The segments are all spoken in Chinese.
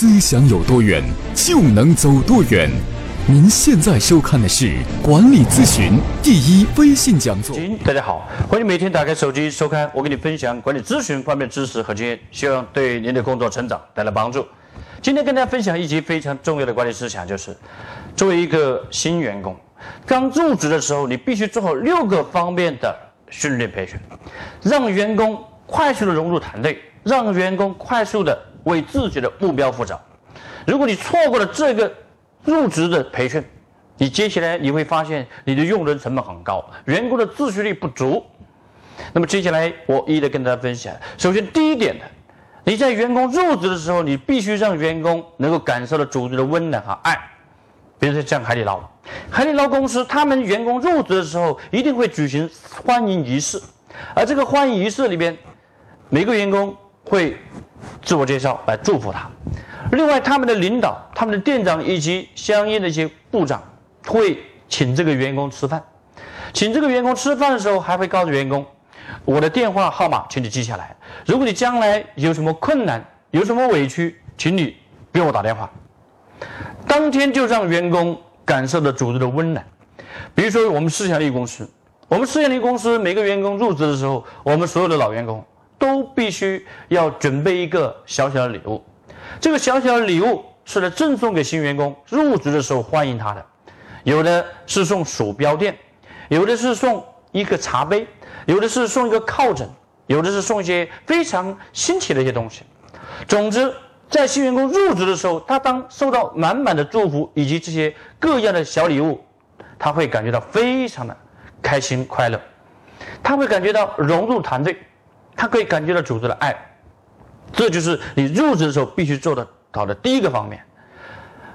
思想有多远，就能走多远。您现在收看的是管理咨询第一微信讲座。大家好，欢迎每天打开手机收看，我给你分享管理咨询方面知识和经验，希望对您的工作成长带来帮助。今天跟大家分享一集非常重要的管理思想，就是作为一个新员工，刚入职的时候，你必须做好六个方面的训练培训，让员工快速的融入团队，让员工快速的。为自己的目标负责。如果你错过了这个入职的培训，你接下来你会发现你的用人成本很高，员工的自驱力不足。那么接下来我一一的跟大家分享。首先第一点的，你在员工入职的时候，你必须让员工能够感受到组织的温暖和爱。比如说像海底捞，海底捞公司他们员工入职的时候一定会举行欢迎仪式，而这个欢迎仪式里边，每个员工会。自我介绍来祝福他。另外，他们的领导、他们的店长以及相应的一些部长会请这个员工吃饭。请这个员工吃饭的时候，还会告诉员工：“我的电话号码，请你记下来。如果你将来有什么困难、有什么委屈，请你给我打电话。”当天就让员工感受到组织的温暖。比如说，我们思想力公司，我们思想力公司每个员工入职的时候，我们所有的老员工。都必须要准备一个小小的礼物，这个小小的礼物是来赠送给新员工入职的时候欢迎他的，有的是送鼠标垫，有的是送一个茶杯，有的是送一个靠枕，有的是送一些非常新奇的一些东西。总之，在新员工入职的时候，他当收到满满的祝福以及这些各样的小礼物，他会感觉到非常的开心快乐，他会感觉到融入团队。他可以感觉到组织的爱，这就是你入职的时候必须做的好的第一个方面。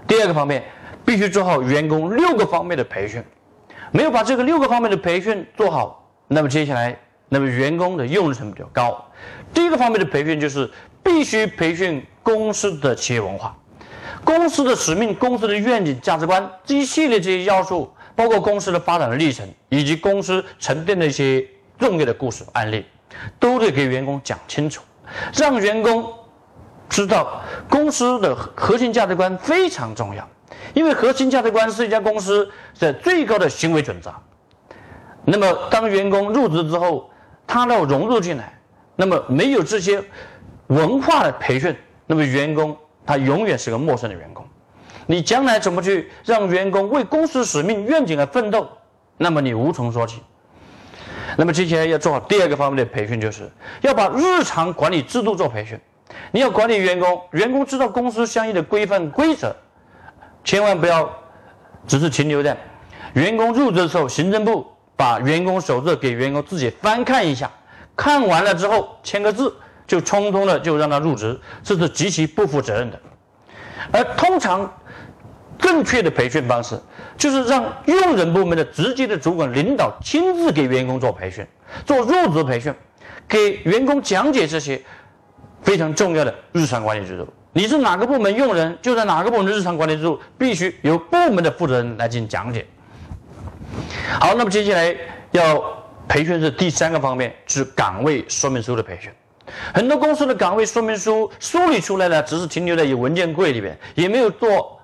第二个方面，必须做好员工六个方面的培训。没有把这个六个方面的培训做好，那么接下来，那么员工的用人成本就高。第一个方面的培训就是必须培训公司的企业文化、公司的使命、公司的愿景、价值观这一系列这些要素，包括公司的发展的历程以及公司沉淀的一些重要的故事案例。都得给员工讲清楚，让员工知道公司的核心价值观非常重要，因为核心价值观是一家公司的最高的行为准则。那么，当员工入职之后，他要融入进来，那么没有这些文化的培训，那么员工他永远是个陌生的员工。你将来怎么去让员工为公司使命、愿景而奋斗？那么你无从说起。那么接下来要做好第二个方面的培训，就是要把日常管理制度做培训。你要管理员工，员工知道公司相应的规范规则，千万不要只是停留在员工入职的时候，行政部把员工手册给员工自己翻看一下，看完了之后签个字就匆匆的就让他入职，这是极其不负责任的。而通常。正确的培训方式就是让用人部门的直接的主管领导亲自给员工做培训，做入职培训，给员工讲解这些非常重要的日常管理制度。你是哪个部门用人，就在哪个部门的日常管理制度必须由部门的负责人来进行讲解。好，那么接下来要培训是第三个方面，是岗位说明书的培训。很多公司的岗位说明书梳理出来了，只是停留在有文件柜里边，也没有做。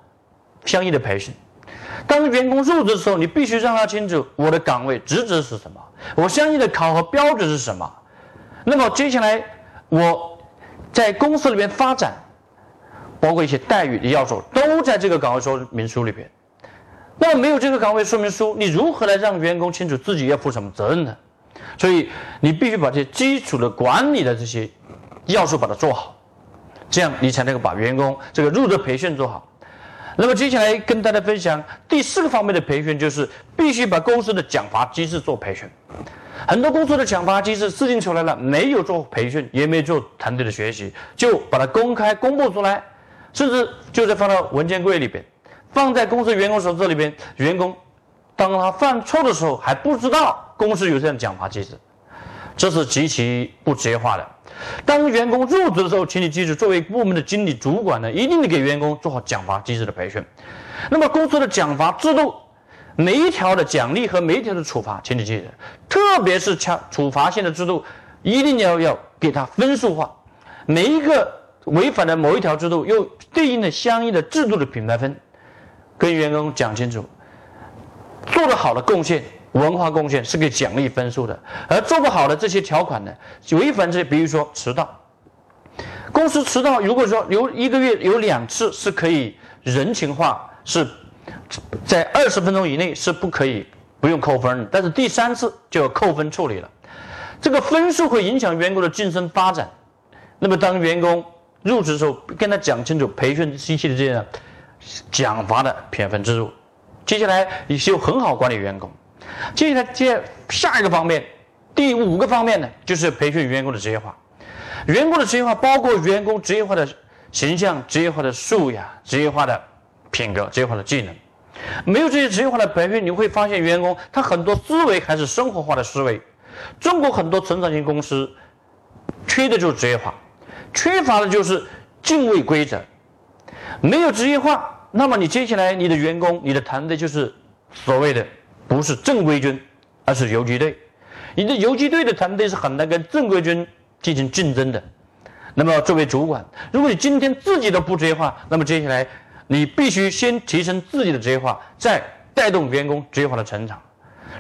相应的培训，当员工入职的时候，你必须让他清楚我的岗位职责是什么，我相应的考核标准是什么。那么接下来我在公司里面发展，包括一些待遇的要素，都在这个岗位说明书里边。那么没有这个岗位说明书，你如何来让员工清楚自己要负什么责任呢？所以你必须把这些基础的管理的这些要素把它做好，这样你才能够把员工这个入职培训做好。那么接下来跟大家分享第四个方面的培训，就是必须把公司的奖罚机制做培训。很多公司的奖罚机制制定出来了，没有做培训，也没有做团队的学习，就把它公开公布出来，甚至就在放到文件柜里边，放在公司员工手册里边。员工当他犯错的时候，还不知道公司有这样的奖罚机制，这是极其不职业化的。当员工入职的时候，请你记住，作为部门的经理主管呢，一定得给员工做好奖罚机制的培训。那么公司的奖罚制度，每一条的奖励和每一条的处罚，请你记住，特别是强处罚性的制度，一定要要给它分数化。每一个违反了某一条制度，又对应的相应的制度的品牌分，跟员工讲清楚，做得好的贡献。文化贡献是给奖励分数的，而做不好的这些条款呢，违反这些，比如说迟到，公司迟到，如果说有一个月有两次是可以人情化，是在二十分钟以内是不可以不用扣分的，但是第三次就要扣分处理了，这个分数会影响员工的晋升发展。那么当员工入职的时候，跟他讲清楚培训信息的这样奖罚的评分制度，接下来你就很好管理员工。接下来接下一个方面，第五个方面呢，就是培训员工的职业化。员工的职业化包括员工职业化的形象、职业化的素养、职业化的品格、职业化的技能。没有这些职业化的培训，你会发现员工他很多思维还是生活化的思维。中国很多成长型公司缺的就是职业化，缺乏的就是敬畏规则。没有职业化，那么你接下来你的员工、你的团队就是所谓的。不是正规军，而是游击队。你的游击队的团队是很难跟正规军进行竞争的。那么，作为主管，如果你今天自己都不职业化，那么接下来你必须先提升自己的职业化，再带动员工职业化的成长。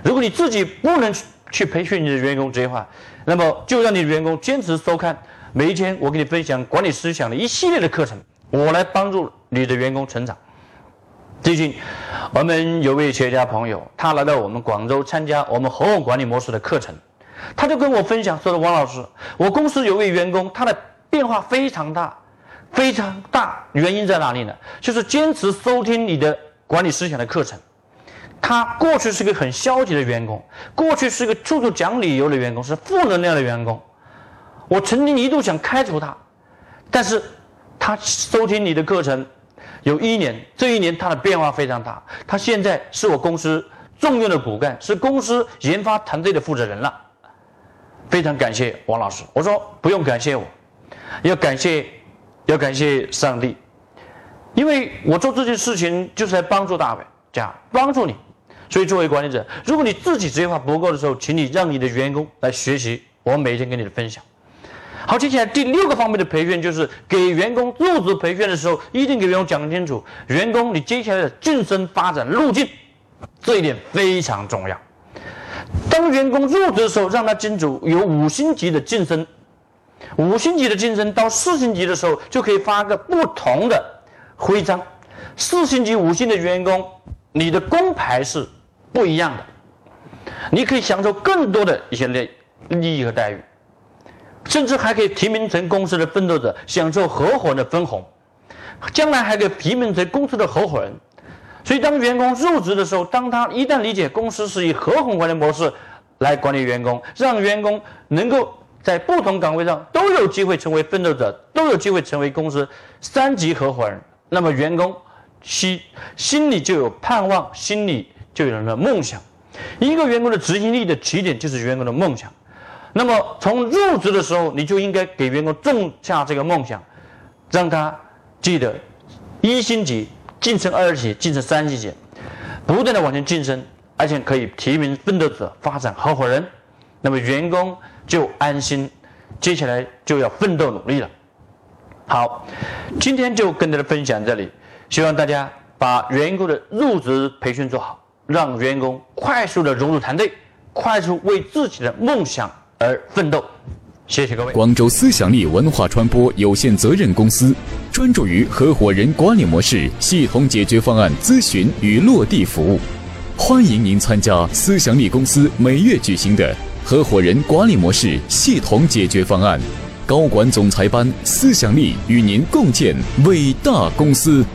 如果你自己不能去培训你的员工职业化，那么就让你员工坚持收看每一天我给你分享管理思想的一系列的课程，我来帮助你的员工成长。最近，我们有位企业家朋友，他来到我们广州参加我们合伙管理模式的课程，他就跟我分享说的：“王老师，我公司有位员工，他的变化非常大，非常大。原因在哪里呢？就是坚持收听你的管理思想的课程。他过去是个很消极的员工，过去是个处处讲理由的员工，是负能量的员工。我曾经一度想开除他，但是他收听你的课程。”有一年，这一年他的变化非常大。他现在是我公司重用的骨干，是公司研发团队的负责人了。非常感谢王老师。我说不用感谢我，要感谢要感谢上帝，因为我做这件事情就是来帮助大家，帮助你。所以作为管理者，如果你自己职业化不够的时候，请你让你的员工来学习我每天跟你的分享。好，接下来第六个方面的培训就是给员工入职培训的时候，一定给员工讲清楚，员工你接下来的晋升发展路径，这一点非常重要。当员工入职的时候，让他清楚有五星级的晋升，五星级的晋升到四星级的时候，就可以发个不同的徽章。四星级、五星的员工，你的工牌是不一样的，你可以享受更多的一些利利益和待遇。甚至还可以提名成公司的奋斗者，享受合伙人的分红，将来还可以提名成公司的合伙人。所以，当员工入职的时候，当他一旦理解公司是以合伙管理模式来管理员工，让员工能够在不同岗位上都有机会成为奋斗者，都有机会成为公司三级合伙人，那么员工心心里就有盼望，心里就有了梦想。一个员工的执行力的起点就是员工的梦想。那么从入职的时候，你就应该给员工种下这个梦想，让他记得一星级晋升二级，晋升三级，不断的往前晋升，而且可以提名奋斗者，发展合伙人，那么员工就安心，接下来就要奋斗努力了。好，今天就跟大家分享这里，希望大家把员工的入职培训做好，让员工快速的融入团队，快速为自己的梦想。而奋斗，谢谢各位。广州思想力文化传播有限责任公司专注于合伙人管理模式系统解决方案咨询与落地服务，欢迎您参加思想力公司每月举行的合伙人管理模式系统解决方案高管总裁班。思想力与您共建伟大公司。